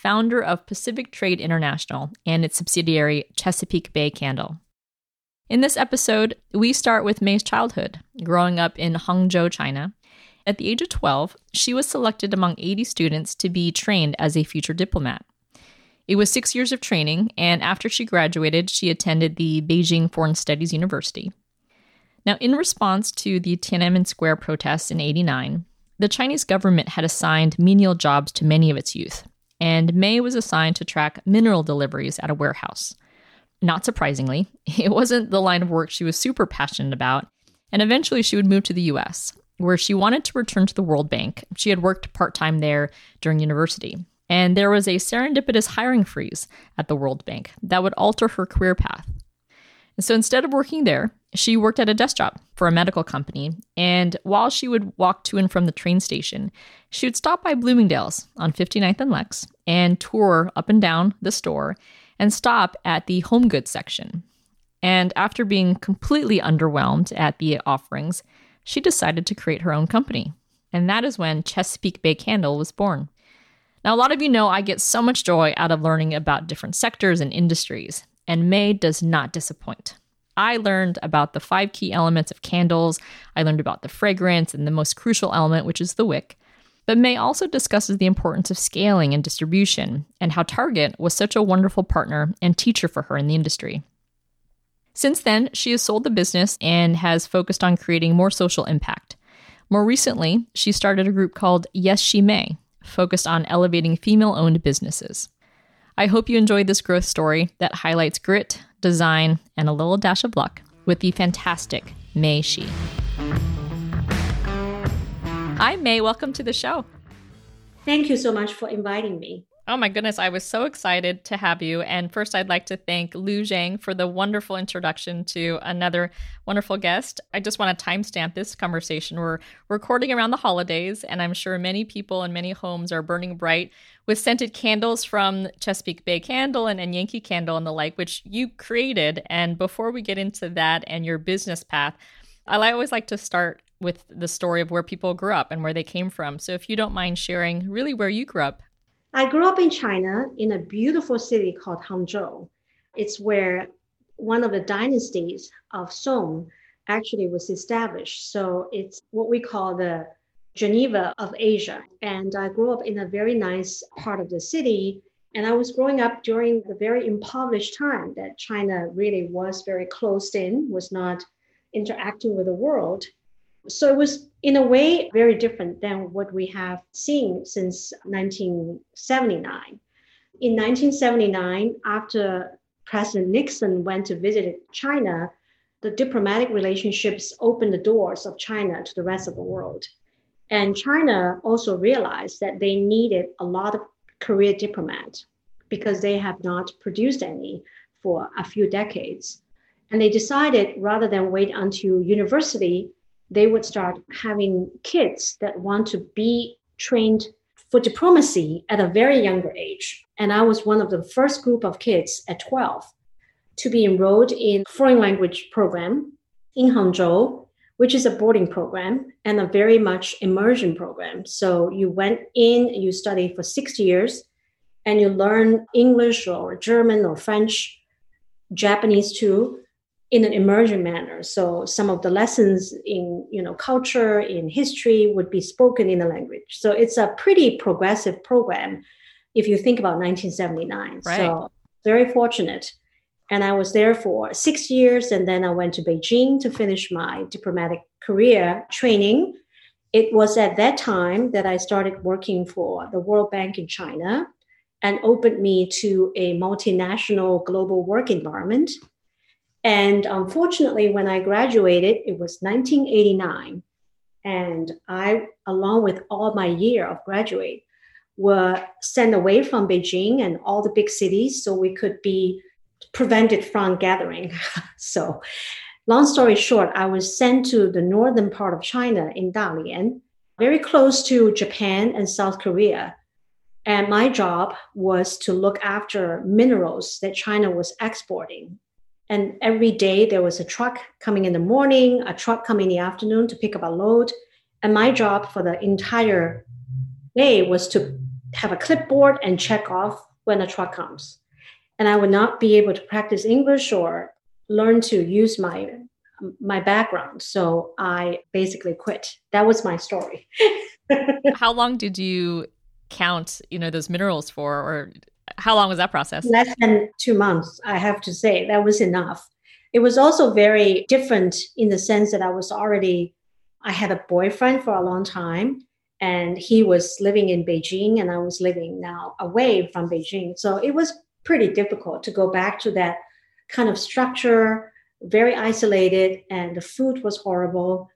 founder of Pacific Trade International and its subsidiary Chesapeake Bay Candle. In this episode, we start with Mei's childhood, growing up in Hangzhou, China. At the age of 12, she was selected among 80 students to be trained as a future diplomat. It was six years of training, and after she graduated, she attended the Beijing Foreign Studies University. Now, in response to the Tiananmen Square protests in 89, the Chinese government had assigned menial jobs to many of its youth, and Mei was assigned to track mineral deliveries at a warehouse. Not surprisingly, it wasn't the line of work she was super passionate about, and eventually she would move to the US, where she wanted to return to the World Bank. She had worked part time there during university. And there was a serendipitous hiring freeze at the World Bank that would alter her career path. So instead of working there, she worked at a desk job for a medical company. And while she would walk to and from the train station, she would stop by Bloomingdale's on 59th and Lex and tour up and down the store and stop at the home goods section. And after being completely underwhelmed at the offerings, she decided to create her own company. And that is when Chesapeake Bay Candle was born. Now, a lot of you know I get so much joy out of learning about different sectors and industries and Mei does not disappoint. I learned about the five key elements of candles. I learned about the fragrance and the most crucial element, which is the wick. But Mei also discusses the importance of scaling and distribution, and how Target was such a wonderful partner and teacher for her in the industry. Since then, she has sold the business and has focused on creating more social impact. More recently, she started a group called Yes She May, focused on elevating female owned businesses. I hope you enjoyed this growth story that highlights grit, design, and a little dash of luck with the fantastic Mei Xu. Hi, Mei. Welcome to the show. Thank you so much for inviting me. Oh my goodness, I was so excited to have you. And first, I'd like to thank Lu Zhang for the wonderful introduction to another wonderful guest. I just want to timestamp this conversation. We're recording around the holidays, and I'm sure many people in many homes are burning bright with scented candles from Chesapeake Bay Candle and, and Yankee Candle and the like, which you created. And before we get into that and your business path, I always like to start with the story of where people grew up and where they came from. So if you don't mind sharing really where you grew up I grew up in China in a beautiful city called Hangzhou. It's where one of the dynasties of Song actually was established. So it's what we call the Geneva of Asia. And I grew up in a very nice part of the city. And I was growing up during the very impoverished time that China really was very closed in, was not interacting with the world. So it was, in a way, very different than what we have seen since 1979. In 1979, after President Nixon went to visit China, the diplomatic relationships opened the doors of China to the rest of the world. And China also realized that they needed a lot of career diplomats because they have not produced any for a few decades. And they decided rather than wait until university they would start having kids that want to be trained for diplomacy at a very younger age. And I was one of the first group of kids at 12 to be enrolled in foreign language program in Hangzhou, which is a boarding program and a very much immersion program. So you went in, you study for six years, and you learn English or German or French, Japanese too, in an immersion manner. So some of the lessons in you know culture, in history would be spoken in the language. So it's a pretty progressive program if you think about 1979. Right. So very fortunate And I was there for six years. And then I went to Beijing to finish my diplomatic career training. It was at that time that I started working for the World Bank in China and opened me to a multinational global work environment. And unfortunately, when I graduated, it was 1989. And I, along with all my year of graduate, were sent away from Beijing and all the big cities so we could be prevented from gathering. so, long story short, I was sent to the northern part of China in Dalian, very close to Japan and South Korea. And my job was to look after minerals that China was exporting. And every day there was a truck coming in the morning, a truck coming in the afternoon to pick up a load. And my job for the entire day was to have a clipboard and check off when a truck comes and I would not be able to practice English or learn to use my my background. So I basically quit. That was my story. how long did you count, you know, those minerals for or how long was that process? Less than 2 months, I have to say. That was enough. It was also very different in the sense that I was already I had a boyfriend for a long time and he was living in Beijing and I was living now away from Beijing. So it was pretty difficult to go back to that kind of structure, very isolated, and the food was horrible.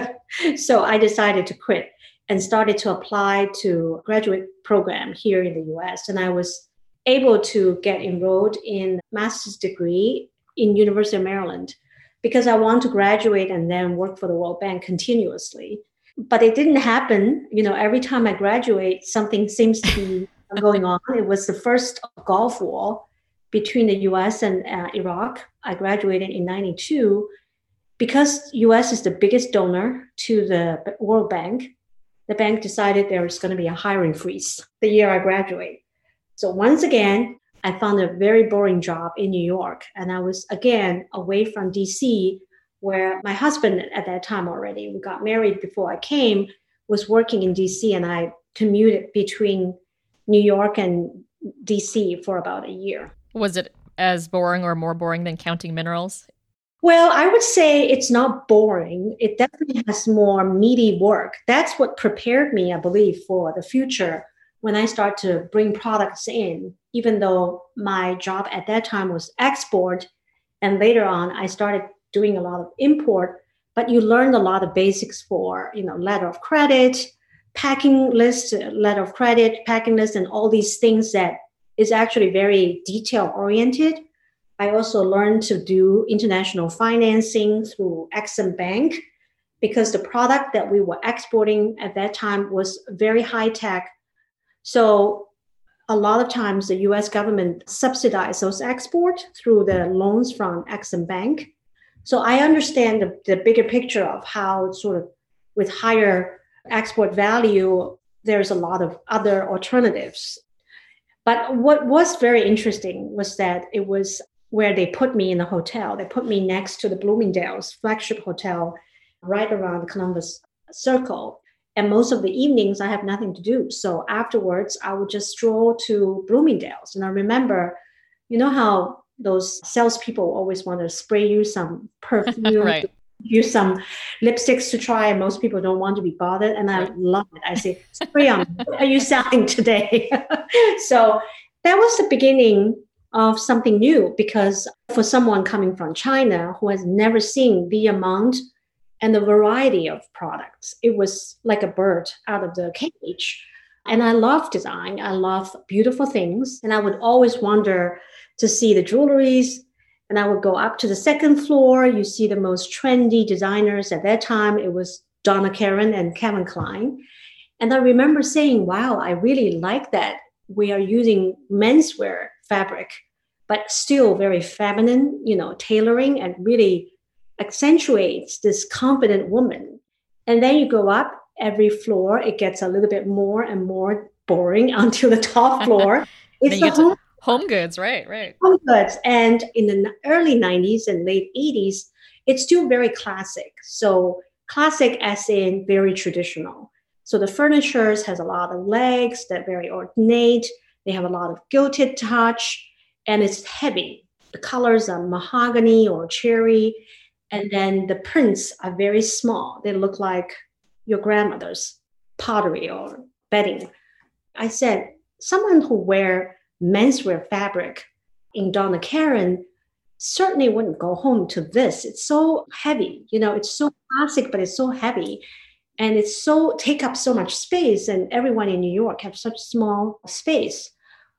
so I decided to quit and started to apply to graduate program here in the US. And I was able to get enrolled in master's degree in University of Maryland because I want to graduate and then work for the World Bank continuously. But it didn't happen. You know, every time I graduate, something seems to be going on. It was the first Gulf War between the U.S. and uh, Iraq. I graduated in '92 because U.S. is the biggest donor to the World Bank. The bank decided there was going to be a hiring freeze the year I graduate. So once again, I found a very boring job in New York, and I was again away from D.C., where my husband at that time already we got married before I came was working in D.C. and I commuted between New York and DC for about a year. Was it as boring or more boring than counting minerals? Well, I would say it's not boring. It definitely has more meaty work. That's what prepared me, I believe, for the future when I start to bring products in, even though my job at that time was export. And later on, I started doing a lot of import, but you learned a lot of basics for, you know, letter of credit, packing list, letter of credit, packing list, and all these things that is actually very detail oriented. I also learned to do international financing through Exim Bank because the product that we were exporting at that time was very high tech. So a lot of times the US government subsidized those export through the loans from Exim Bank. So I understand the, the bigger picture of how sort of with higher export value, there's a lot of other alternatives. But what was very interesting was that it was where they put me in the hotel. They put me next to the Bloomingdale's flagship hotel right around Columbus Circle. And most of the evenings, I have nothing to do. So afterwards, I would just stroll to Bloomingdale's. And I remember, you know how those salespeople always want to spray you some perfume right use some lipsticks to try and most people don't want to be bothered and i love it. I say Priam, what are you selling today? So that was the beginning of something new because for someone coming from china who has never seen the amount and the variety of products it was like a bird out of the cage. And i love design. I love beautiful things. And i would always wonder to see the jewelries and I would go up to the second floor. You see the most trendy designers at that time. It was Donna Karan and Calvin Klein. And I remember saying, wow, I really like that we are using menswear fabric, but still very feminine, you know, tailoring and really accentuates this confident woman. And then you go up every floor, it gets a little bit more and more boring until the top floor. It's the home Home goods, right, right. Home goods. And in the early 90s and late 80s, it's still very classic. So classic as in very traditional. So the furnitures has a lot of legs that very ornate. They have a lot of gilded touch and it's heavy. The colors are mahogany or cherry. And then the prints are very small. They look like your grandmother's pottery or bedding. I said, someone who wear menswear fabric in Donna Karan certainly wouldn't go home to this. It's so heavy, you know, it's so classic, but it's so heavy. And it's so take up so much space, and everyone in New York have such small space.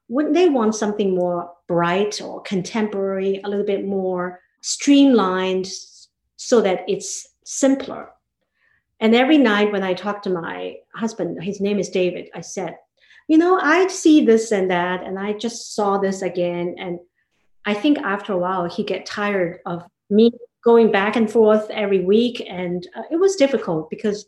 Wouldn't they want something more bright or contemporary, a little bit more streamlined so that it's simpler? And every night when I talk to my husband, his name is David, I said, you know, I see this and that, and I just saw this again. And I think after a while, he get tired of me going back and forth every week. And uh, it was difficult because,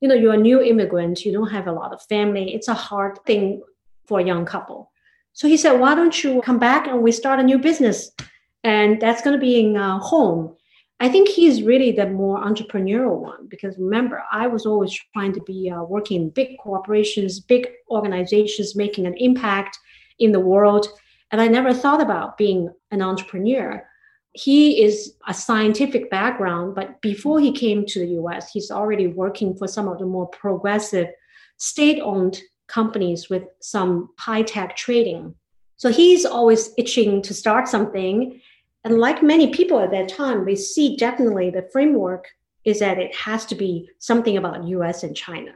you know, you're a new immigrant, you don't have a lot of family. It's a hard thing for a young couple. So he said, why don't you come back and we start a new business? And that's going to be in uh, home. I think he's really the more entrepreneurial one because remember, I was always trying to be uh, working in big corporations, big organizations, making an impact in the world. And I never thought about being an entrepreneur. He is a scientific background, but before he came to the US, he's already working for some of the more progressive state owned companies with some high tech trading. So he's always itching to start something and like many people at that time, we see definitely the framework is that it has to be something about US and China,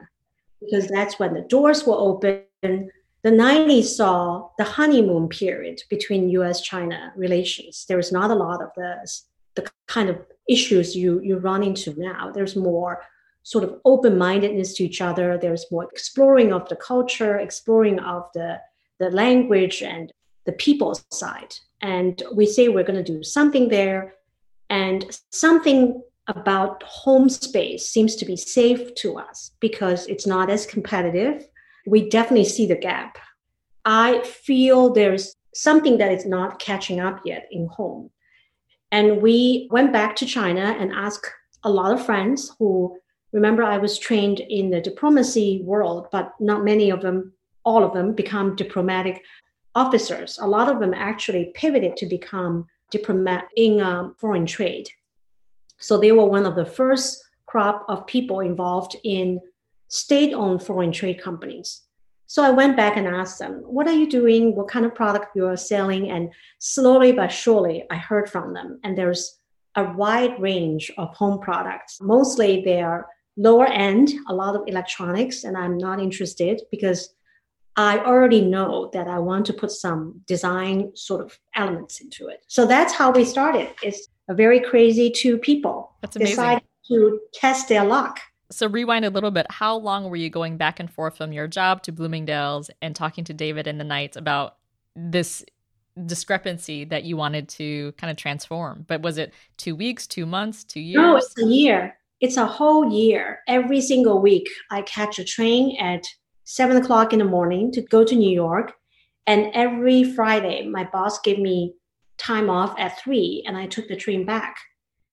because that's when the doors were open. The 90s saw the honeymoon period between US China relations. There was not a lot of the, the kind of issues you, you run into now. There's more sort of open mindedness to each other. There's more exploring of the culture, exploring of the, the language and the people side and we say we're going to do something there. And something about home space seems to be safe to us because it's not as competitive. We definitely see the gap. I feel there's something that is not catching up yet in home. And we went back to china and asked a lot of friends who remember i was trained in the diplomacy world but not many of them all of them become diplomatic officers, a lot of them actually pivoted to become diplomat in um, foreign trade. So they were one of the first crop of people involved in state-owned foreign trade companies. So I went back and asked them, what are you doing? What kind of product you are selling? And slowly but surely, I heard from them. And there's a wide range of home products. Mostly they are lower end, a lot of electronics, and I'm not interested because I already know that I want to put some design sort of elements into it. So that's how we started. It's a very crazy two people that's amazing. decided to test their luck. So rewind a little bit. How long were you going back and forth from your job to Bloomingdale's and talking to David in the nights about this discrepancy that you wanted to kind of transform? But was it two weeks, two months, two years? No, it's a year. It's a whole year. Every single week, I catch a train at seven o'clock in the morning to go to New York. And every Friday, my boss gave me time off at three, and I took the train back.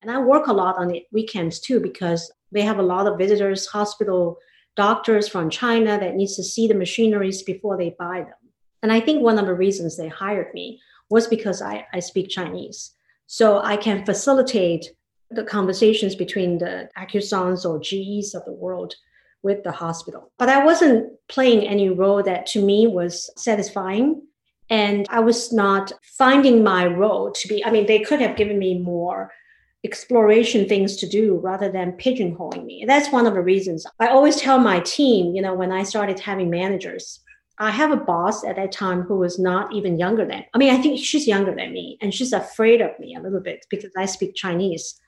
And I work a lot on the weekends too because they have a lot of visitors, hospital doctors from China that needs to see the machineries before they buy them. And I think one of the reasons they hired me was because I, I speak Chinese. So I can facilitate the conversations between the Acusons or GEs of the world with the hospital. But I wasn't playing any role that to me was satisfying. And I was not finding my role to be, I mean, they could have given me more exploration things to do rather than pigeonholing me. That's one of the reasons I always tell my team, you know, when I started having managers, I have a boss at that time who was not even younger than, I mean, I think she's younger than me and she's afraid of me a little bit because I speak Chinese.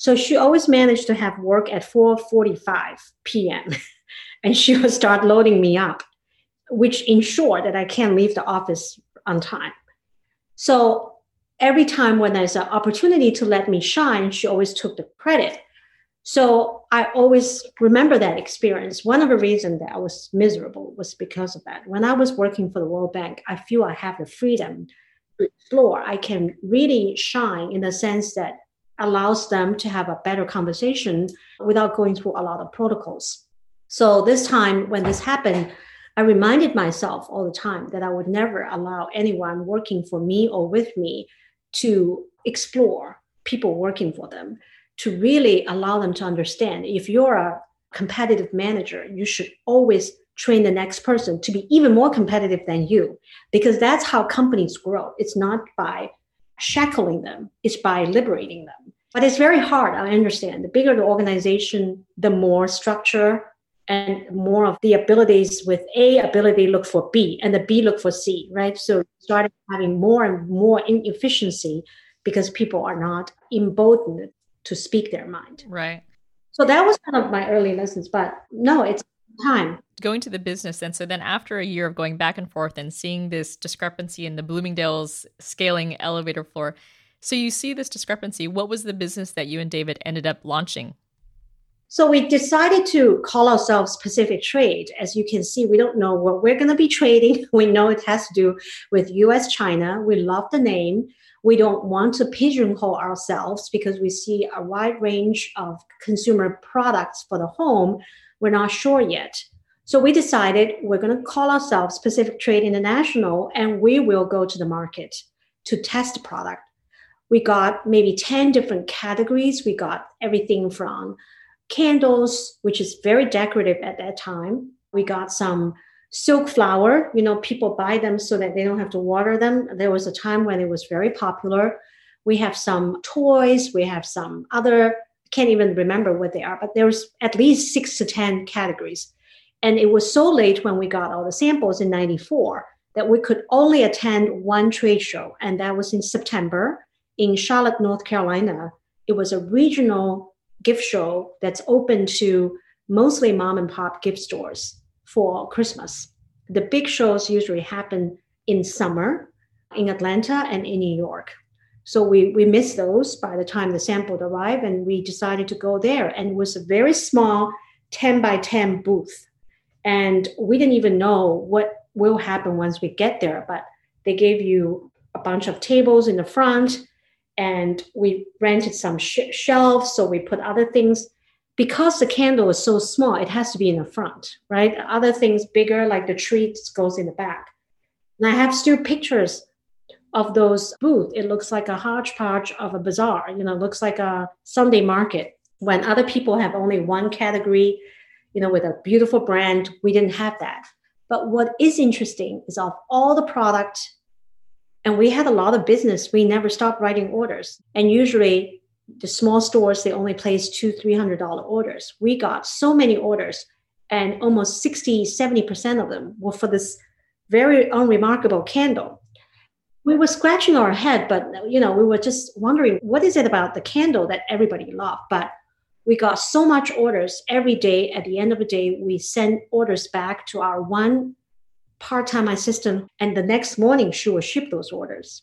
So she always managed to have work at 4:45 p.m. and she would start loading me up, which ensured that I can't leave the office on time. So every time when there's an opportunity to let me shine, she always took the credit. So I always remember that experience. One of the reasons that I was miserable was because of that. When I was working for the World Bank, I feel I have the freedom to explore. I can really shine in the sense that allows them to have a better conversation without going through a lot of protocols. So this time when this happened, I reminded myself all the time that I would never allow anyone working for me or with me to explore people working for them, to really allow them to understand if you're a competitive manager, you should always train the next person to be even more competitive than you, because that's how companies grow. It's not by shackling them, it's by liberating them. But it's very hard, I understand. The bigger the organization, the more structure and more of the abilities with A ability look for B and the B look for C, right? So started having more and more inefficiency because people are not emboldened to speak their mind. Right. So that was kind of my early lessons, but no, it's time. Going to the business and so then after a year of going back and forth and seeing this discrepancy in the Bloomingdale's scaling elevator floor, so you see this discrepancy. What was the business that you and David ended up launching? So we decided to call ourselves Pacific Trade. As you can see, we don't know what we're going to be trading. We know it has to do with US China. We love the name. We don't want to pigeonhole ourselves because we see a wide range of consumer products for the home. We're not sure yet. So we decided we're going to call ourselves Pacific Trade International and we will go to the market to test the product. We got maybe 10 different categories. We got everything from candles, which is very decorative at that time. We got some silk flower. You know, people buy them so that they don't have to water them. There was a time when it was very popular. We have some toys. We have some other, can't even remember what they are, but there was at least six to 10 categories. And it was so late when we got all the samples in 94 that we could only attend one trade show. And that was in September in Charlotte, North Carolina. It was a regional gift show that's open to mostly mom and pop gift stores for Christmas. The big shows usually happen in summer in Atlanta and in New York. So we, we missed those by the time the sample arrived, and we decided to go there. And it was a very small 10 by 10 booth. And we didn't even know what will happen once we get there, but they gave you a bunch of tables in the front and we rented some sh- shelves so we put other things. Because the candle is so small it has to be in the front right? Other things bigger like the treats goes in the back. And i have still pictures of those booths it looks like a hodgepodge of a bazaar you know looks like a sunday market when other people have only one category you know with a beautiful brand we didn't have that. But what is interesting is of all the product and we had a lot of business we never stopped writing orders. And usually the small stores they only place two three hundred dollar orders. We got so many orders and almost 60 70% of them were for this very unremarkable candle. We were scratching our head but you know we were just wondering what is it about the candle that everybody loved? But we got so much orders. Every day at the end of the day we sent orders back to our one part-time assistant and the next morning she will ship those orders.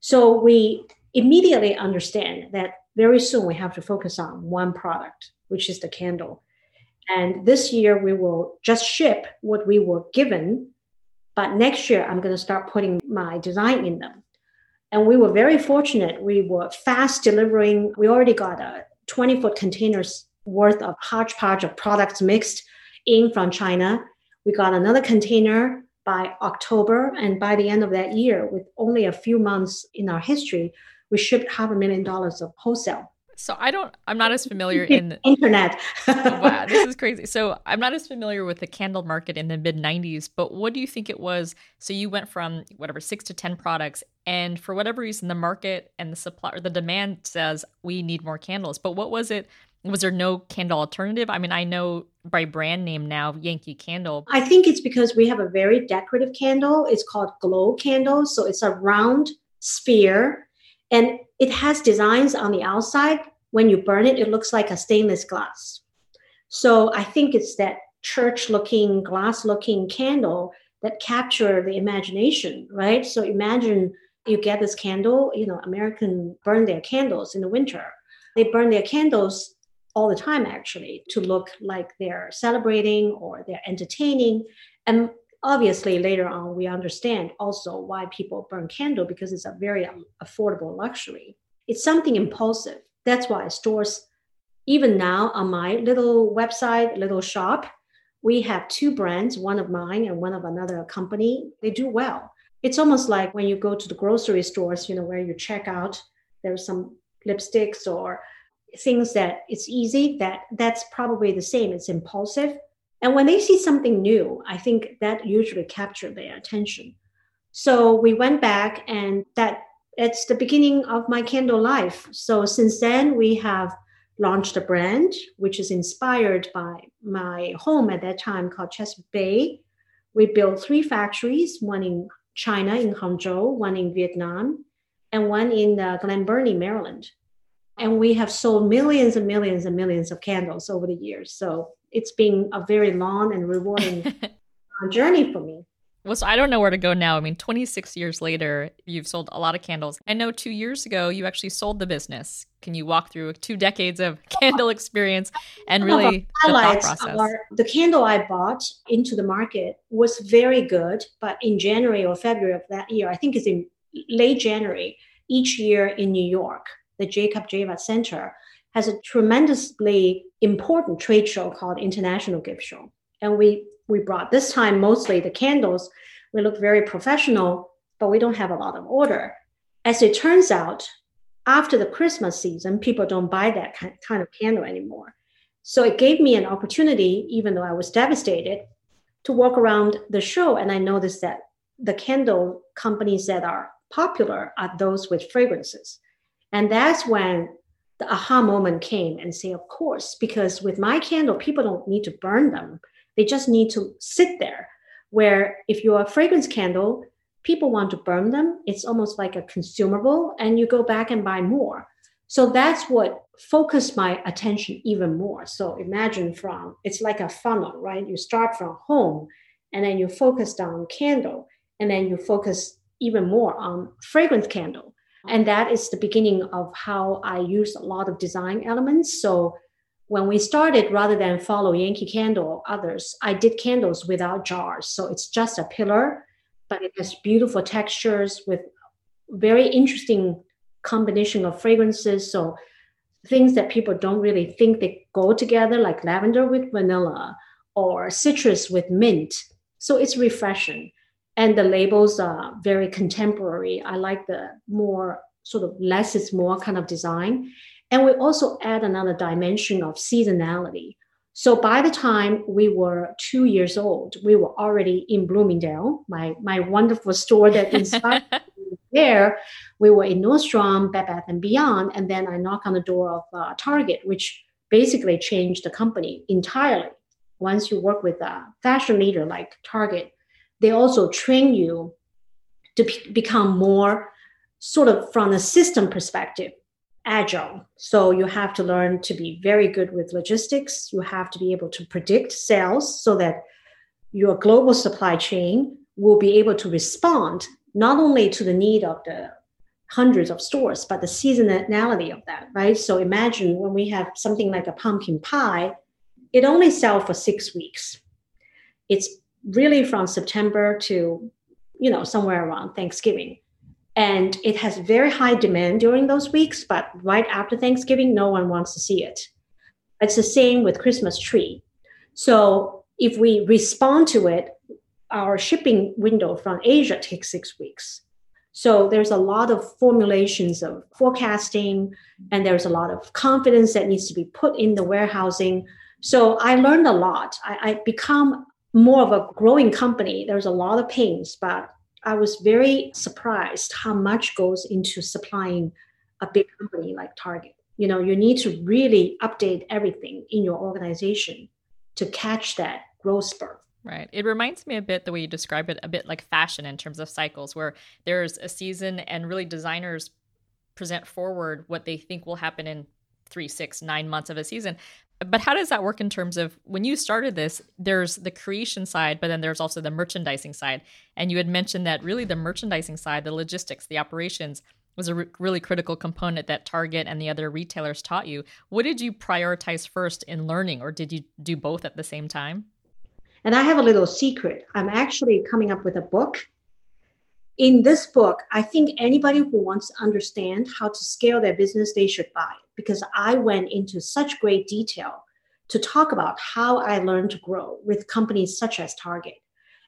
So we immediately understand that very soon we have to focus on one product which is the candle. And this year we will just ship what we were given but next year i'm going to start putting my design in them. And we were very fortunate. We were fast delivering. We already got a 20 foot containers worth of hodgepodge of products mixed in from china we got another container by October. And by the end of that year, with only a few months in our history, we shipped half a million dollars of wholesale. So I don't, I'm not as familiar in the internet. wow, this is crazy. So I'm not as familiar with the candle market in the mid 90s, but what do you think it was? So you went from whatever six to 10 products, and for whatever reason, the market and the supply or the demand says we need more candles. But what was it was there no candle alternative? I mean, I know by brand name now, Yankee Candle. I think it's because we have a very decorative candle. It's called Glow Candle. So it's a round sphere and it has designs on the outside. When you burn it, it looks like a stainless glass. So I think it's that church looking, glass looking candle that capture the imagination, right? So imagine you get this candle, you know, American burn their candles in the winter. They burn their candles all the time actually to look like they're celebrating or they're entertaining and obviously later on we understand also why people burn candle because it's a very um, affordable luxury. It's something impulsive. That's why stores even now on my little website little shop we have two brands one of mine and one of another company. They do well. It's almost like when you go to the grocery stores, you know, where you check out, there's some lipsticks or things that it's easy that that's probably the same. It's impulsive and when they see something new i think that usually capture their attention. So we went back and that it's the beginning of my candle life. So since then we have launched a brand which is inspired by my home at that time called chesapeake bay. We built three factories one in china in hangzhou one in vietnam and one in uh, glen burnie maryland. And we have sold millions and millions and millions of candles over the years. So it's been a very long and rewarding uh, journey for me. Well, so I don't know where to go now. I mean, 26 years later, you've sold a lot of candles. I know two years ago, you actually sold the business. Can you walk through two decades of candle experience and really the thought process? Are, the candle I bought into the market was very good, but in January or February of that year, I think it's in late January, each year in New York, the Jacob Javits Center, has a tremendously important trade show called International Gift Show. And we we brought this time mostly the candles. We look very professional, but we don't have a lot of order. As it turns out, after the Christmas season, people don't buy that kind of candle anymore. So it gave me an opportunity, even though I was devastated, to walk around the show. And I noticed that the candle companies that are popular are those with fragrances. And that's when the aha moment came and say, of course, because with my candle, people don't need to burn them. They just need to sit there. Where if you're a fragrance candle, people want to burn them. It's almost like a consumable, and you go back and buy more. So that's what focused my attention even more. So imagine from it's like a funnel, right? You start from home and then you focus on candle, and then you focus even more on fragrance candle. And that is the beginning of how I use a lot of design elements. So when we started, rather than follow Yankee Candle or others, I did candles without jars. So it's just a pillar, but it has beautiful textures with very interesting combination of fragrances. So things that people don't really think they go together, like lavender with vanilla or citrus with mint. So it's refreshing and the labels are very contemporary. I like the more sort of less is more kind of design. And we also add another dimension of seasonality. So by the time we were two years old, we were already in Bloomingdale, my, my wonderful store that inspired me there. We were in Nordstrom, Bed Bath and Beyond, and then I knocked on the door of uh, Target, which basically changed the company entirely. Once you work with a fashion leader like Target, they also train you to p- become more sort of from a system perspective agile. So you have to learn to be very good with logistics. You have to be able to predict sales so that your global supply chain will be able to respond not only to the need of the hundreds of stores but the seasonality of that right? So imagine when we have something like a pumpkin pie it only sells for six weeks. It's really from September to, you know, somewhere around Thanksgiving. And it has very high demand during those weeks, but right after Thanksgiving, no one wants to see it. It's the same with Christmas tree. So if we respond to it, our shipping window from Asia takes six weeks. So there's a lot of formulations of forecasting, and there's a lot of confidence that needs to be put in the warehousing. So I learned a lot. I, I become more of a growing company. There's a lot of pains, but I was very surprised how much goes into supplying a big company like Target. You know, you need to really update everything in your organization to catch that growth spurt. Right. It reminds me a bit the way you describe it, a bit like fashion in terms of cycles, where there's a season and really designers present forward what they think will happen in three, six, nine months of a season. But how does that work in terms of when you started this? There's the creation side, but then there's also the merchandising side. And you had mentioned that really the merchandising side, the logistics, the operations, was a re- really critical component that Target and the other retailers taught you. What did you prioritize first in learning, or did you do both at the same time? And I have a little secret. I'm actually coming up with a book. In this book, I think anybody who wants to understand how to scale their business, they should buy it because I went into such great detail to talk about how I learned to grow with companies such as Target.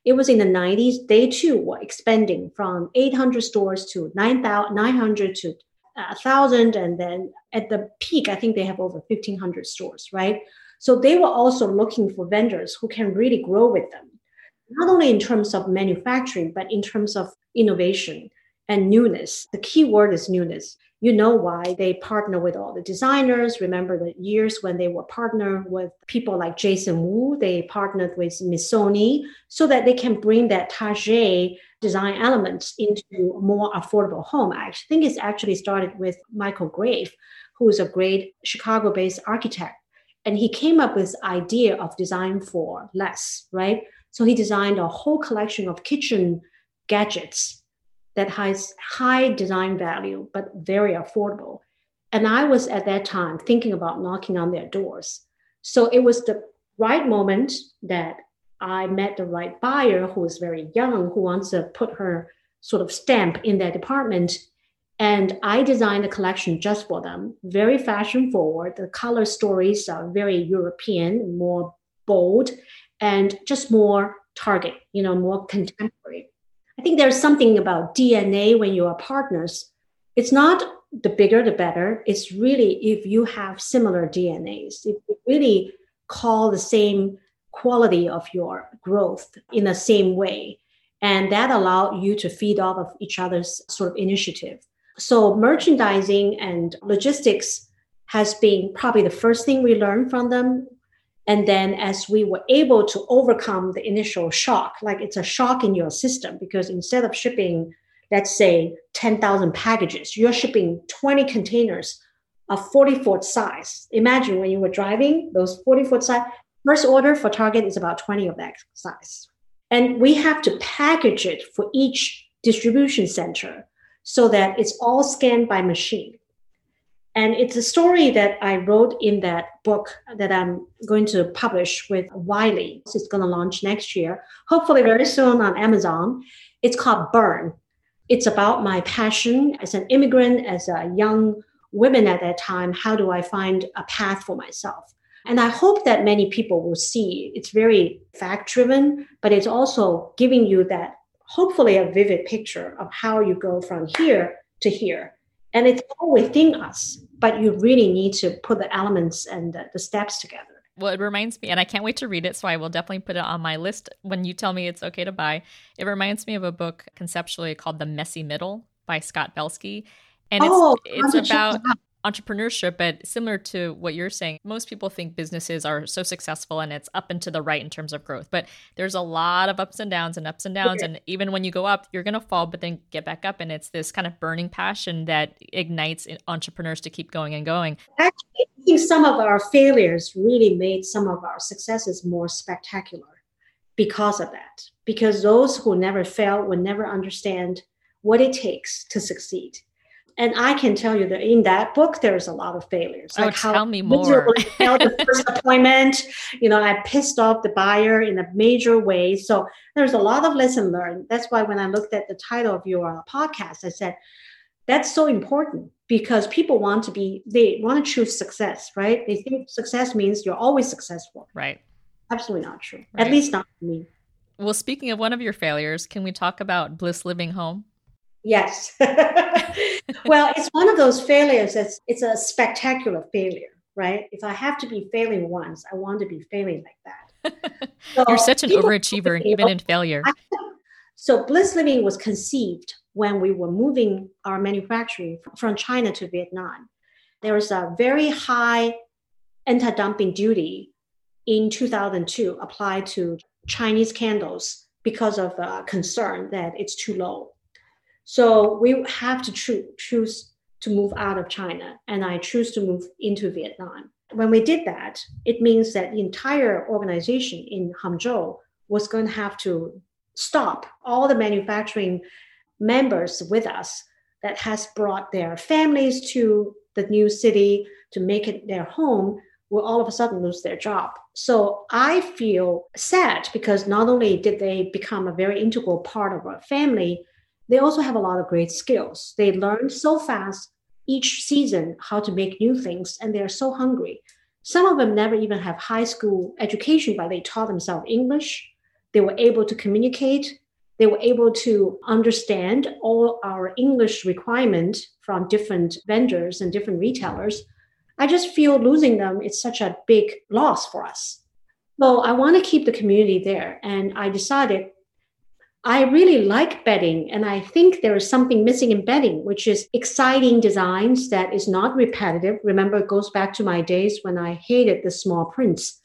it was in the 90s. They too were expanding from 800 stores to 900 to 1,000. And then at the peak, I think they have over 1,500 stores, right? So they were also looking for vendors who can really grow with them, not only in terms of manufacturing, but in terms of innovation and newness. The key word is newness you know why they partner with all the designers. Remember the years when they were partner with people like Jason Wu, they partnered with Missoni so that they can bring that Target design elements into a more affordable home. I think it's actually started with Michael Grave, who is a great Chicago-based architect. And he came up with idea of design for less, right? So he designed a whole collection of kitchen gadgets that has high design value but very affordable. And I was at that time thinking about knocking on their doors. So it was the right moment that I met the right buyer who is very young, who wants to put her sort of stamp in their department. And I designed a collection just for them, very fashion forward. The color stories are very European, more bold, and just more target, you know, more contemporary. I think there's something about DNA when you are partners. It's not the bigger the better. It's really if you have similar DNAs, if you really call the same quality of your growth in the same way. And that allow you to feed off of each other's sort of initiative. So merchandising and logistics has been probably the first thing we learned from them and then as we were able to overcome the initial shock, like it's a shock in your system because instead of shipping, let's say 10,000 packages, you're shipping 20 containers of 40 foot size. Imagine when you were driving those 40 foot size, first order for Target is about 20 of that size. And we have to package it for each distribution center so that it's all scanned by machine. And it's a story that I wrote in that book that I'm going to publish with Wiley. It's going to launch next year, hopefully very soon on Amazon. It's called Burn. It's about my passion as an immigrant, as a young woman at that time. How do I find a path for myself? And I hope that many people will see it's very fact driven, but it's also giving you that hopefully a vivid picture of how you go from here to here and it's all within us but you really need to put the elements and the, the steps together well, it reminds me, and I can't wait to read it, so I will definitely put it on my list when you tell me it's okay to buy. It reminds me of a book conceptually called The Messy Middle by Scott Belsky. And it's, oh, it's about entrepreneurship, but similar to what you're saying, most people think businesses are so successful and it's up and to the right in terms of growth. But there's a lot of ups and downs and ups and downs. Okay. And even when you go up, you're going to fall, but then get back up. And it's this kind of burning passion that ignites entrepreneurs to keep going and going. Actually, I think some of our failures really made some of our successes more spectacular because of that. Because those who never fail will never understand what it takes to succeed and I can tell you that in that book, there's a lot of failures. Oh, like how tell me more. failed the first appointment, you know, I pissed off the buyer in a major way. So there's a lot of lesson learned. That's why when I looked at the title of your uh, podcast, I said, that's so important because people want to be, they want to choose success, right? They think success means you're always successful. Right. Absolutely not true. Right. At least not for me. Well, speaking of one of your failures, can we talk about Bliss Living Home? Yes. well, it's one of those failures that's it's a spectacular failure, right? If I have to be failing once, I want to be failing like that. So You're such an overachiever, even in failure. so Bliss Living was conceived when we were moving our manufacturing from China to Vietnam. There was a very high anti-dumping duty in 2002 applied to Chinese candles because of a concern that it's too low. So we have to cho- choose to move out of China, and I choose to move into Vietnam. When we did that, it means that the entire organization in Hangzhou was going to have to stop all the manufacturing members with us that has brought their families to the new city to make it their home will all of a sudden lose their job. So I feel sad because not only did they become a very integral part of our family, they also have a lot of great skills. They learn so fast each season how to make new things, and they're so hungry. Some of them never even have high school education, but they taught themselves English. They were able to communicate. They were able to understand all our English requirement from different vendors and different retailers. I just feel losing them is such a big loss for us. So I want to keep the community there. And I decided I really like bedding, and I think there is something missing in bedding, which is exciting designs that is not repetitive. Remember, it goes back to my days when I hated the small prints.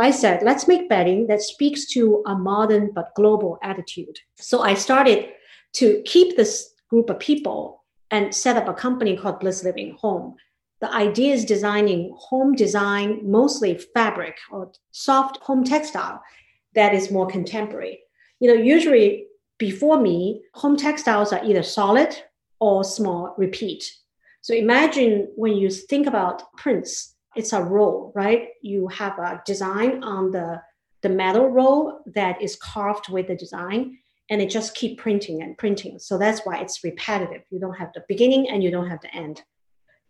I said, let's make bedding that speaks to a modern but global attitude. So I started to keep this group of people and set up a company called Bliss Living Home. The idea is designing home design, mostly fabric or soft home textile that is more contemporary you know, usually before me, home textiles are either solid or small repeat. So imagine when you think about prints, it's a roll, right? You have a design on the, the metal roll that is carved with the design and it just keep printing and printing. So that's why it's repetitive. You don't have the beginning and you don't have the end.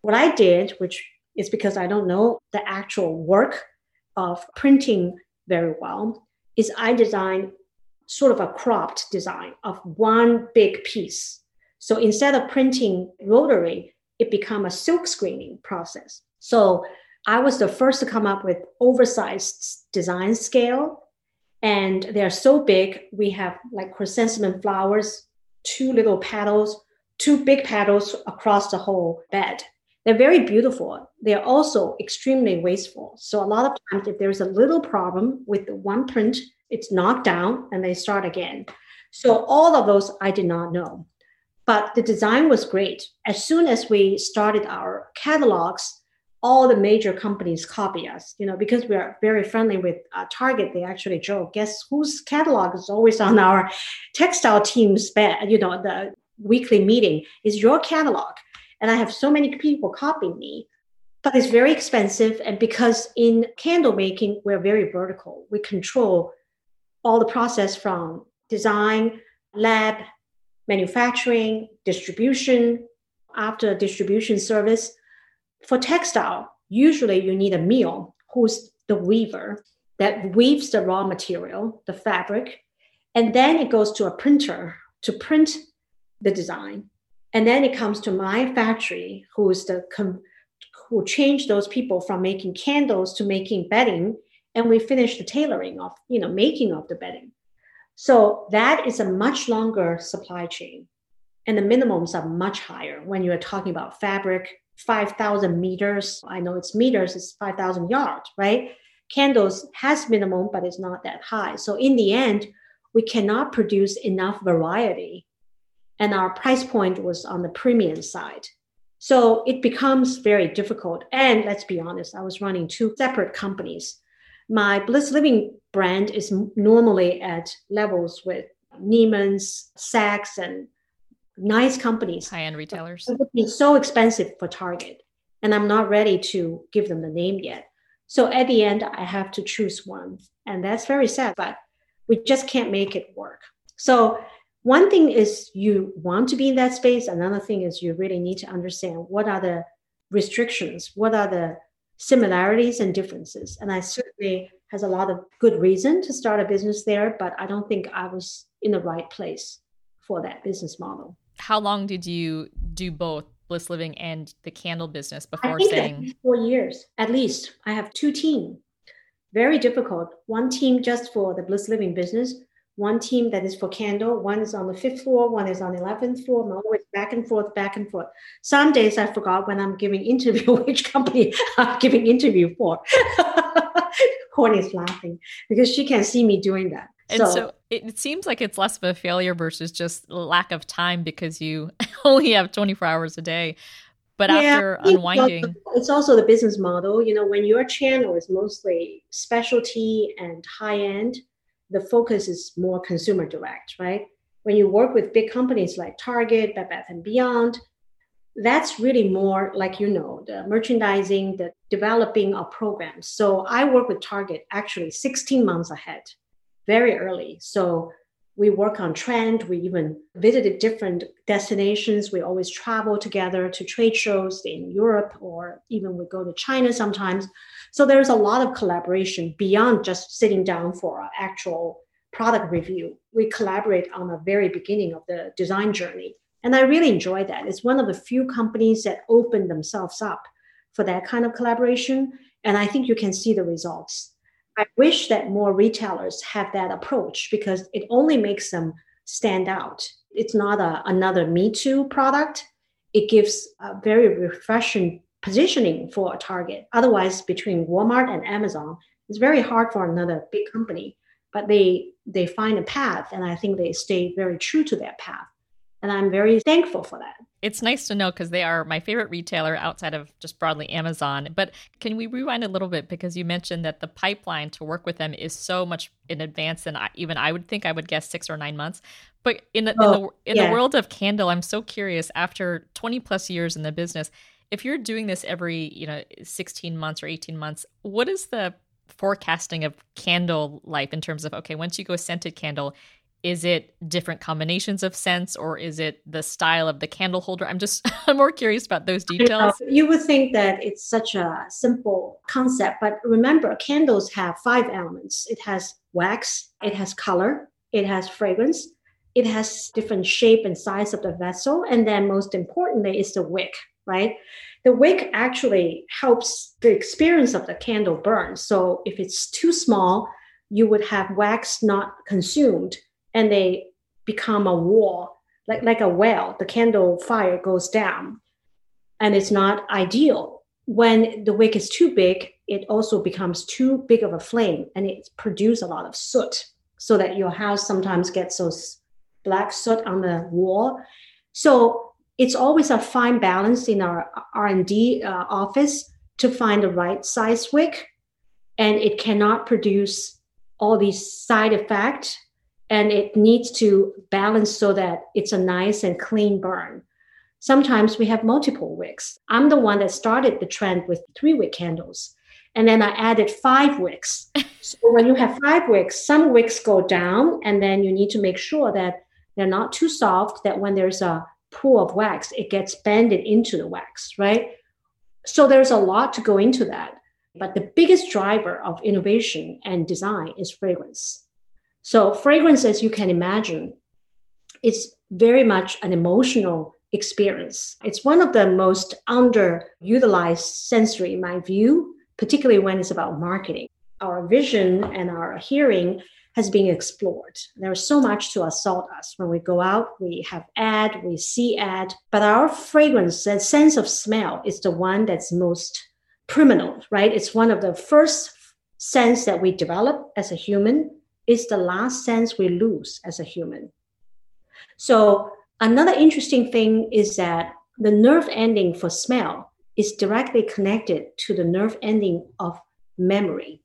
What I did, which is because I don't know the actual work of printing very well, is I designed sort of a cropped design of one big piece. So instead of printing rotary, it become a silk screening process. So I was the first to come up with oversized design scale. And they're so big, we have like chrysanthemum flowers, two little petals, two big petals across the whole bed. They're very beautiful. They're also extremely wasteful. So a lot of times, if there's a little problem with the one print, it's knocked down and they start again. So all of those I did not know. But the design was great. As soon as we started our catalogs, all the major companies copy us, you know, because we are very friendly with uh, Target. They actually joke, guess whose catalog is always on our textile team's bed, you know, the weekly meeting is your catalog. And I have so many people copying me, but it's very expensive. And because in candle making, we're very vertical, we control all the process from design, lab, manufacturing, distribution, after distribution service. For textile, usually you need a mill who's the weaver that weaves the raw material, the fabric, and then it goes to a printer to print the design. And then it comes to my factory, who is the com- who changed those people from making candles to making bedding and we finish the tailoring of you know making of the bedding. So that is a much longer supply chain and the minimums are much higher when you're talking about fabric 5000 meters. I know it's meters it's 5000 yards right? Candles has minimum but it's not that high. So in the end we cannot produce enough variety and our price point was on the premium side. So it becomes very difficult. And let's be honest i was running two separate companies my Bliss Living brand is normally at levels with Neiman's, Saks, and nice companies. High end retailers. It would be so expensive for Target, and I'm not ready to give them the name yet. So at the end, I have to choose one, and that's very sad, but we just can't make it work. So one thing is you want to be in that space. Another thing is you really need to understand what are the restrictions, what are the similarities and differences. And I certainly has a lot of good reason to start a business there, but I don't think I was in the right place for that business model. How long did you do both Bliss Living and the candle business before saying four years at least? I have two teams. Very difficult. One team just for the Bliss Living business, one team that is for candle, one is on the fifth floor, one is on the 11th floor. I'm always back and forth, back and forth. Some days I forgot when I'm giving interview, which company I'm giving interview for. Courtney's laughing because she can see me doing that. And so, so it, seems like it's less of a failure versus just lack of time because you only have 24 hours a day. But yeah, after unwinding, it's also the business model. You know, when your channel is mostly specialty and high end, the focus is more consumer direct, right? When you work with big companies like Target, Bed Bath and Beyond, that's really more like you know the merchandising, the developing of programs. So I work with Target actually 16 months ahead, very early. So we work on trend. We even visited different destinations. We always travel together to trade shows in Europe, or even we go to China sometimes. So there's a lot of collaboration beyond just sitting down for an actual product review. We collaborate on the very beginning of the design journey. And I really enjoy that. It's one of the few companies that open themselves up for that kind of collaboration. And I think you can see the results. I wish that more retailers have that approach because it only makes them stand out. It's not a, another Me Too product. It gives a very refreshing positioning for a target. Otherwise, between Walmart and Amazon, it's very hard for another big company. But they they find a path, and I think they stay very true to that path. And I'm very thankful for that. It's nice to know because they are my favorite retailer outside of just broadly Amazon. But can we rewind a little bit because you mentioned that the pipeline to work with them is so much in advance than I, even I would think. I would guess six or nine months. But in the oh, in, the, oh, in yeah. the world of candle, I'm so curious. After 20 plus years in the business, if you're doing this every you know 16 months or 18 months, what is the forecasting of candle life in terms of okay, once you go scented candle, is it different combinations of scents or is it the style of the candle holder? I'm just i'm more curious about those details. you would think that it's such a simple concept but remember candles have five elements. It has wax it has color it has fragrance it has different shape and size of the vessel and then most importantly is the wick right? The wick actually helps the experience of the candle burn. So if it's too small you would have wax not consumed and they become a wall, like, like a well. The candle fire goes down and it's not ideal. When the wick is too big, it also becomes too big of a flame and it produces a lot of soot so that your house sometimes gets those black soot on the wall. So it's always a fine balance in our R&D uh, office to find the right size wick and it cannot produce all these side effects and it needs to balance so that it's a nice and clean burn. Sometimes we have multiple wicks. I'm the one that started the trend with three wick candles. And then I added five wicks. so when you have five wicks, some wicks go down, and then you need to make sure that they're not too soft, that when there's a pool of wax, it gets bended into the wax, right? So there's a lot to go into that. But the biggest driver of innovation and design is fragrance. So fragrance, as you can imagine, is very much an emotional experience. It's one of the most underutilized sensory, in my view, particularly when it's about marketing. Our vision and our hearing has been explored. There's so much to assault us. When we go out, we have ad, we see ad, but our fragrance, that sense of smell, is the one that's most priminal, right? It's one of the first sense that we develop as a human is the last sense we lose as a human. So, another interesting thing is that the nerve ending for smell is directly connected to the nerve ending of memory.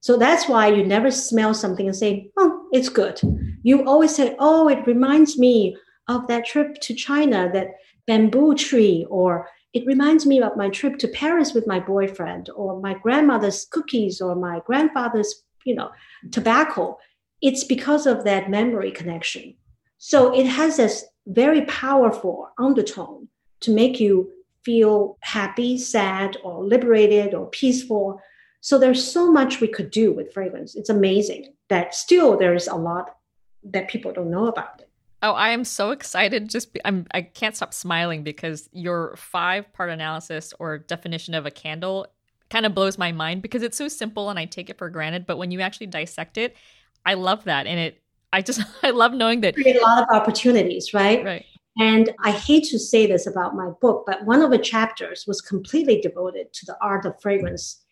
So that's why you never smell something and say, oh, it's good. You always say, oh, it reminds me of that trip to China, that bamboo tree, or it reminds me of my trip to Paris with my boyfriend, or my grandmother's cookies, or my grandfather's you know, tobacco, it's because of that memory connection. So it has this very powerful undertone to make you feel happy, sad, or liberated or peaceful. So there's so much we could do with fragrance. It's amazing that still there's a lot that people don't know about it. Oh, I am so excited. Just be, I'm I can't stop smiling because your five part analysis or definition of a candle kind of blows my mind because it's so simple and I take it for granted. But when you actually dissect it, I love that. And it, I just, I love knowing that. Create a lot of opportunities, right? Right. And I hate to say this about my book, but one of the chapters was completely devoted to the art of fragrance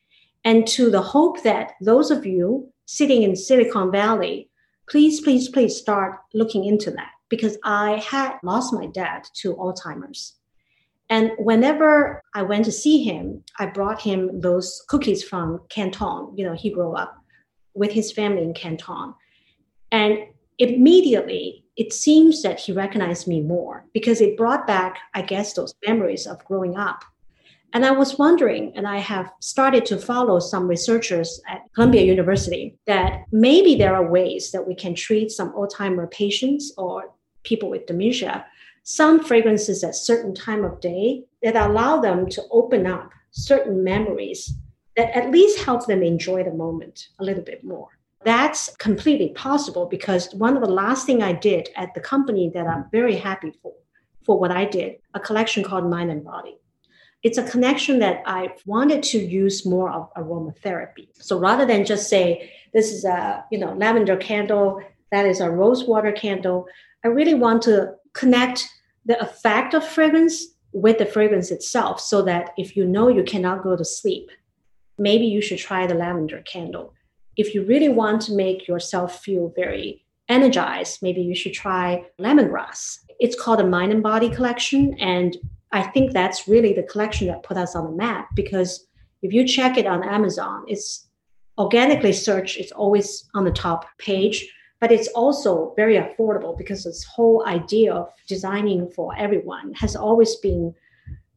and to the hope that those of you sitting in Silicon Valley, please, please, please start looking into that because I had lost my dad to Alzheimer's. And whenever I went to see him, I brought him those cookies from Canton. You know, he grew up with his family in Canton. And immediately it seems that he recognized me more because it brought back, I guess, those memories of growing up. And I was wondering, and I have started to follow some researchers at Columbia University, that maybe there are ways that we can treat some Alzheimer patients or people with dementia some fragrances at certain time of day that allow them to open up certain memories that at least help them enjoy the moment a little bit more. that's completely possible because one of the last thing I did at the company that I'm very happy for, for what I did, a collection called Mind and Body. It's a connection that I wanted to use more of aromatherapy. So rather than just say this is a you know lavender candle, that is a rose water candle, I really want to connect the effect of fragrance with the fragrance itself so that if you know you cannot go to sleep, maybe you should try the lavender candle if you really want to make yourself feel very energized, maybe you should try lemongrass. It's called a Mind and Body collection. And I think that's really the collection that put us on the map because if you check it on Amazon, it's organically searched, it's always on the top page, but it's also very affordable because this whole idea of designing for everyone has always been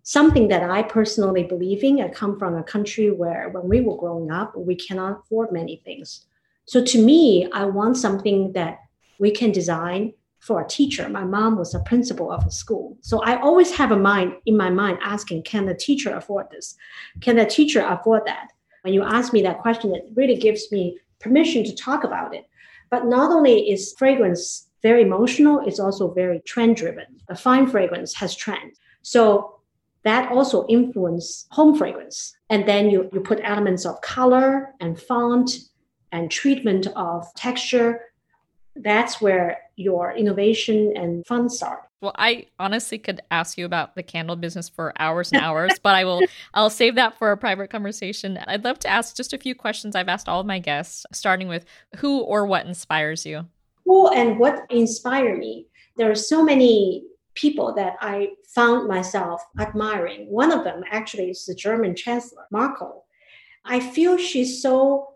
something that I personally believe in. I come from a country where when we were growing up, we cannot afford many things. So to me, I want something that we can design for a teacher. My mom was a principal of a school. So I always have a mind in my mind asking, can the teacher afford this? Can the teacher afford that? When you ask me that question, it really gives me permission to talk about it. But not only is fragrance very emotional, it's also very trend driven. A fine fragrance has trend. So that also influence home fragrance. And then you, you put elements of color and font and treatment of texture. That's where your innovation and fun start. Well, I honestly could ask you about the candle business for hours and hours, but I will I'll save that for a private conversation. I'd love to ask just a few questions I've asked all of my guests, starting with who or what inspires you? Who and what inspire me? There are so many people that I found myself admiring. One of them actually is the German Chancellor, Merkel. I feel she's so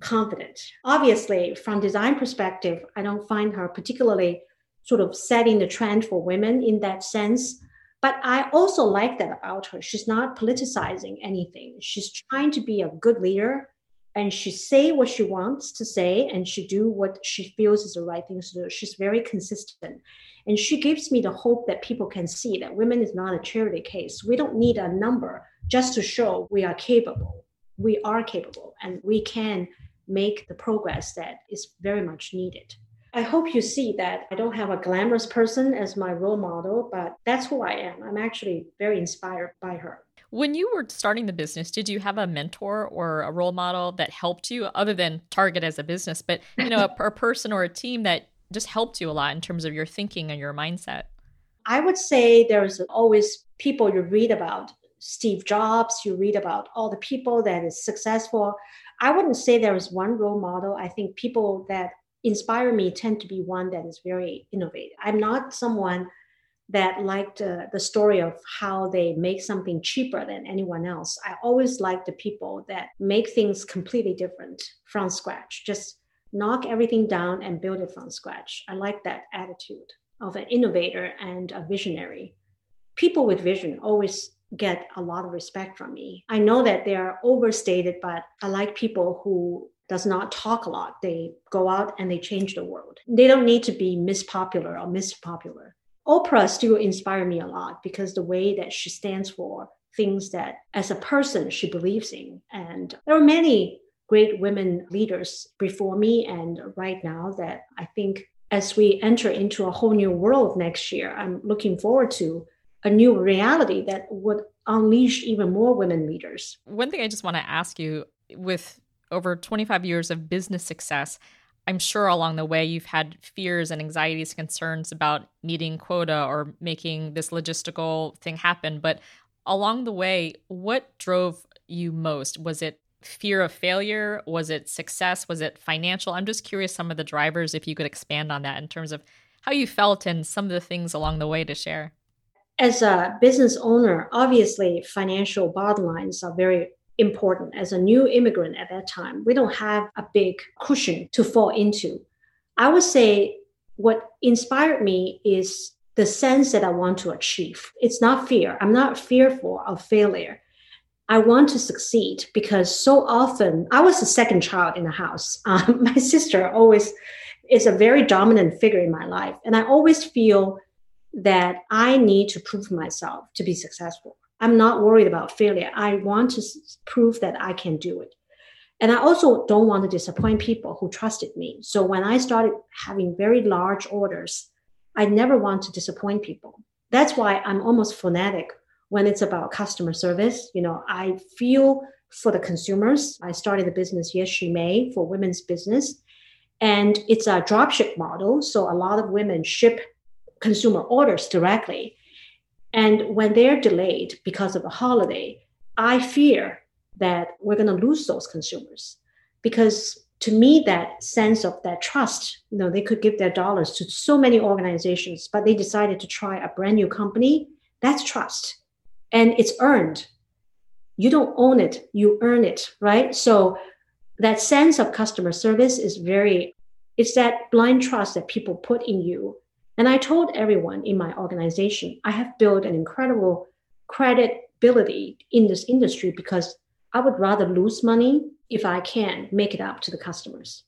confident. Obviously, from design perspective, I don't find her particularly sort of setting the trend for women in that sense. But I also like that about her. She's not politicizing anything. She's trying to be a good leader and she say what she wants to say and she do what she feels is the right thing to do. She's very consistent. And she gives me the hope that people can see that women is not a charity case. We don't need a number just to show we are capable. We are capable and we can make the progress that is very much needed. I hope you see that I don't have a glamorous person as my role model, but that's who I am. I'm actually very inspired by her. When you were starting the business, did you have a mentor or a role model that helped you other than Target as a business, but you know, a, a person or a team that just helped you a lot in terms of your thinking and your mindset? I would say there's always people you read about. Steve Jobs, you read about all the people that is successful. I wouldn't say there is one role model. I think people that inspire me tend to be one that is very innovative. I'm not someone that liked uh, the story of how they make something cheaper than anyone else. I always like the people that make things completely different from scratch. Just knock everything down and build it from scratch. I like that attitude of an innovator and a visionary. People with vision always get a lot of respect from me. I know that they are overstated, but I like people who does not talk a lot. They go out and they change the world. They don't need to be Miss Popular or Miss Popular. Oprah still inspire me a lot because the way that she stands for things that as a person she believes in. And there are many great women leaders before me and right now that I think as we enter into a whole new world next year, I'm looking forward to a new reality that would unleash even more women leaders. One thing I just want to ask you with over 25 years of business success, I'm sure along the way you've had fears and anxieties, concerns about meeting quota or making this logistical thing happen. But along the way, what drove you most? Was it fear of failure? Was it success? Was it financial? I'm just curious some of the drivers, if you could expand on that in terms of how you felt and some of the things along the way to share. As a business owner, obviously financial bottom lines are very important. As a new immigrant at that time, we don't have a big cushion to fall into. I would say what inspired me is the sense that I want to achieve. It's not fear. I'm not fearful of failure. I want to succeed because so often I was the second child in the house. Um, my sister always is a very dominant figure in my life. And I always feel that I need to prove myself to be successful. I'm not worried about failure. I want to prove that I can do it. And I also don't want to disappoint people who trusted me. So when I started having very large orders, I never want to disappoint people. That's why I'm almost fanatic when it's about customer service. You know, I feel for the consumers. I started a business, Yes She May, for women's business. And it's a dropship model. So a lot of women ship consumer orders directly. And when they're delayed because of a holiday, I fear that we're going to lose those consumers. Because to me that sense of that trust you know they could give their dollars to so many organizations but they decided to try a brand new company that's trust. And it's earned. You don't own it you earn it right? So that sense of customer service is very it's that blind trust that people put in you and i told everyone in my organization i have built an incredible credibility in this industry because I would rather lose money if I can make it up to the customers.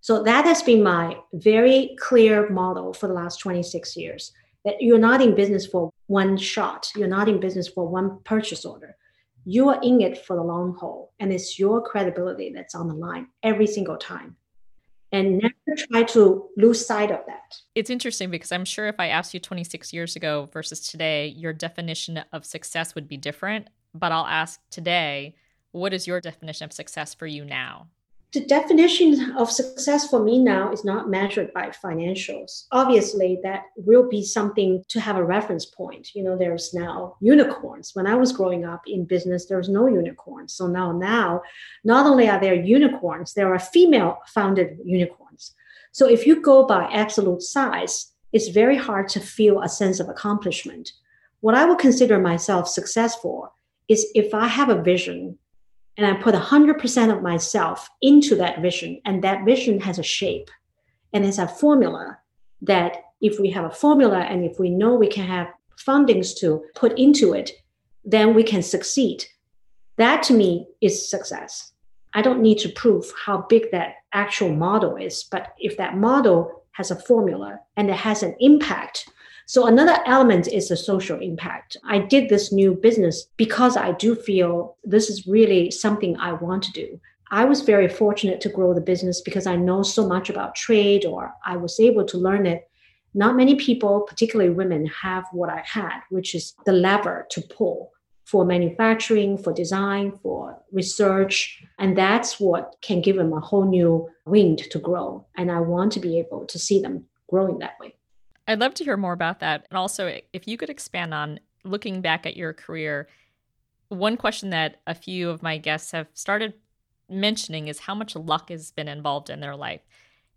So that has been my very clear model for the last 26 years that you're not in business for one shot, you're not in business for one purchase order. You are in it for the long haul, and it's your credibility that's on the line every single time. And never try to lose sight of that. It's interesting because I'm sure if I asked you 26 years ago versus today, your definition of success would be different. But I'll ask today, what is your definition of success for you now? The definition of success for me now is not measured by financials. Obviously, that will be something to have a reference point. You know, there's now unicorns. When I was growing up in business, there was no unicorns. So now, now, not only are there unicorns, there are female founded unicorns. So if you go by absolute size, it's very hard to feel a sense of accomplishment. What I would consider myself successful is if I have a vision and I put 100% of myself into that vision, and that vision has a shape and it's a formula that if we have a formula and if we know we can have fundings to put into it, then we can succeed. That to me is success. I don't need to prove how big that actual model is, but if that model has a formula and it has an impact so another element is the social impact. I did this new business because I do feel this is really something I want to do. I was very fortunate to grow the business because I know so much about trade or I was able to learn it. Not many people, particularly women, have what I had, which is the lever to pull for manufacturing, for design, for research. And that's what can give them a whole new wind to grow. And I want to be able to see them growing that way. I'd love to hear more about that. And also, if you could expand on looking back at your career, one question that a few of my guests have started mentioning is how much luck has been involved in their life.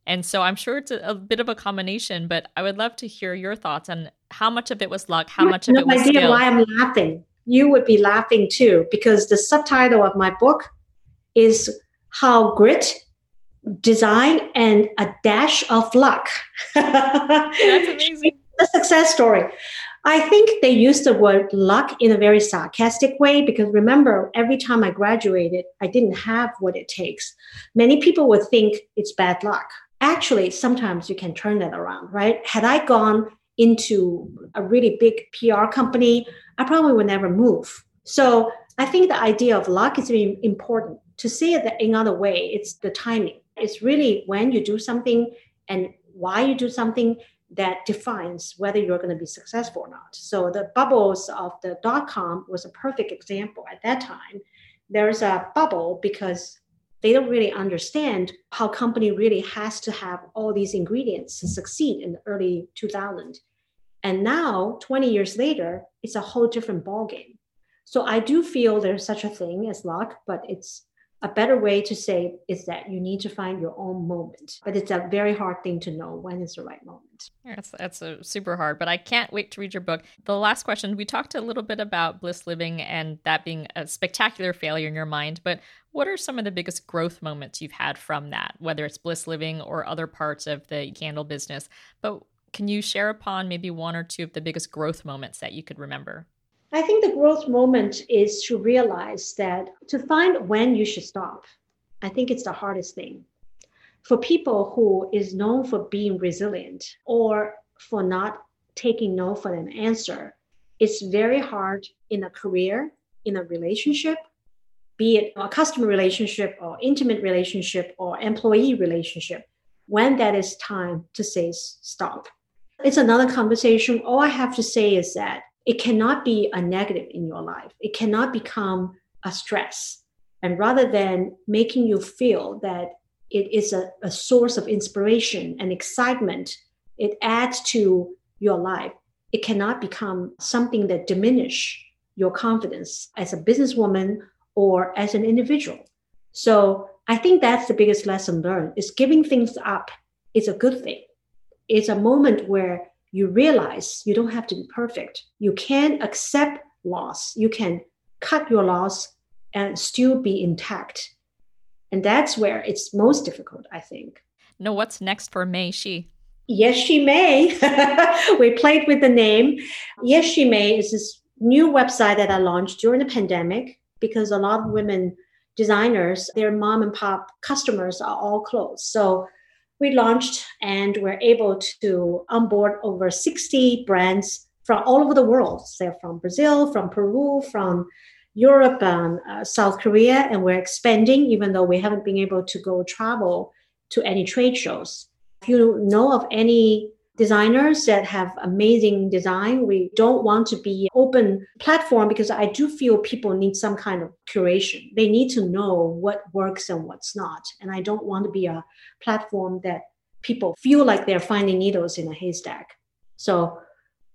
And so I'm sure it's a, a bit of a combination, but I would love to hear your thoughts on how much of it was luck, how much of no it was idea skill. why I'm laughing. You would be laughing too, because the subtitle of my book is How Grit design and a dash of luck. That's amazing. a success story. I think they used the word luck in a very sarcastic way because remember, every time I graduated, I didn't have what it takes. Many people would think it's bad luck. Actually, sometimes you can turn that around, right? Had I gone into a really big PR company, I probably would never move. So I think the idea of luck is very important. To say it in another way, it's the timing. It's really when you do something and why you do something that defines whether you're going to be successful or not. So the bubbles of the dot com was a perfect example at that time. There's a bubble because they don't really understand how company really has to have all these ingredients to succeed in the early 2000. And now, 20 years later, it's a whole different ballgame. So I do feel there's such a thing as luck, but it's a better way to say is that you need to find your own moment but it's a very hard thing to know when is the right moment. That's that's a super hard but i can't wait to read your book. The last question we talked a little bit about bliss living and that being a spectacular failure in your mind but what are some of the biggest growth moments you've had from that whether it's bliss living or other parts of the candle business? But can you share upon maybe one or two of the biggest growth moments that you could remember I think the growth moment is to realize that to find when you should stop. I think it's the hardest thing. For people who is known for being resilient or for not taking no for an answer, it's very hard in a career, in a relationship, be it a customer relationship or intimate relationship or employee relationship, when that is time to say stop. It's another conversation. All I have to say is that it cannot be a negative in your life. It cannot become a stress. And rather than making you feel that it is a, a source of inspiration and excitement, it adds to your life. It cannot become something that diminish your confidence as a businesswoman or as an individual. So I think that's the biggest lesson learned is giving things up is a good thing. It's a moment where you realize you don't have to be perfect. You can accept loss. You can cut your loss and still be intact. And that's where it's most difficult, I think. No, what's next for Mei Xu? Yes, she may. we played with the name. Yes, she may is this new website that I launched during the pandemic because a lot of women designers, their mom and pop customers are all closed. So we launched and we're able to onboard over 60 brands from all over the world. They're from Brazil, from Peru, from Europe, and uh, South Korea, and we're expanding, even though we haven't been able to go travel to any trade shows. If you know of any designers that have amazing design. We don't want to be open platform because I do feel people need some kind of curation. They need to know what works and what's not. And I don't want to be a platform that people feel like they're finding needles in a haystack. So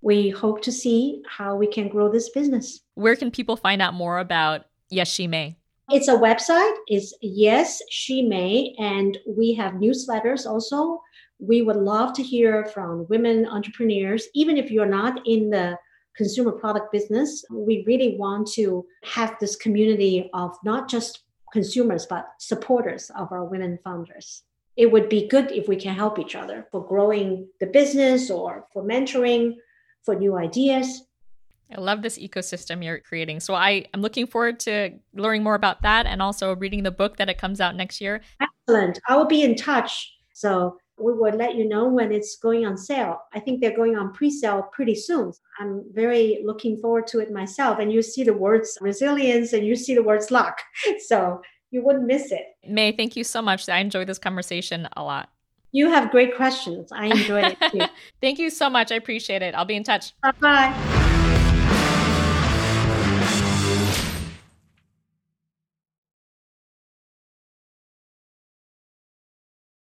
we hope to see how we can grow this business. Where can people find out more about Yes She May? It's a website. It's Yes She May, and we have newsletters also. We would love to hear from women entrepreneurs, even if you're not in the consumer product business. We really want to have this community of not just consumers, but supporters of our women founders it would be good if we can help each other for growing the business or for mentoring for new ideas. I love this ecosystem you're creating. So I am looking forward to learning more about that and also reading the book that it comes out next year. Excellent. I will be in touch. So we will let you know when it's going on sale. I think they're going on pre-sale pretty soon. I'm very looking forward to it myself. And you see the words resilience and you see the words luck. So you wouldn't miss it. Mei, thank you so much. I enjoyed this conversation a lot. You have great questions. I enjoyed it too. Thank you so much. I appreciate it. I'll be in touch. Bye bye.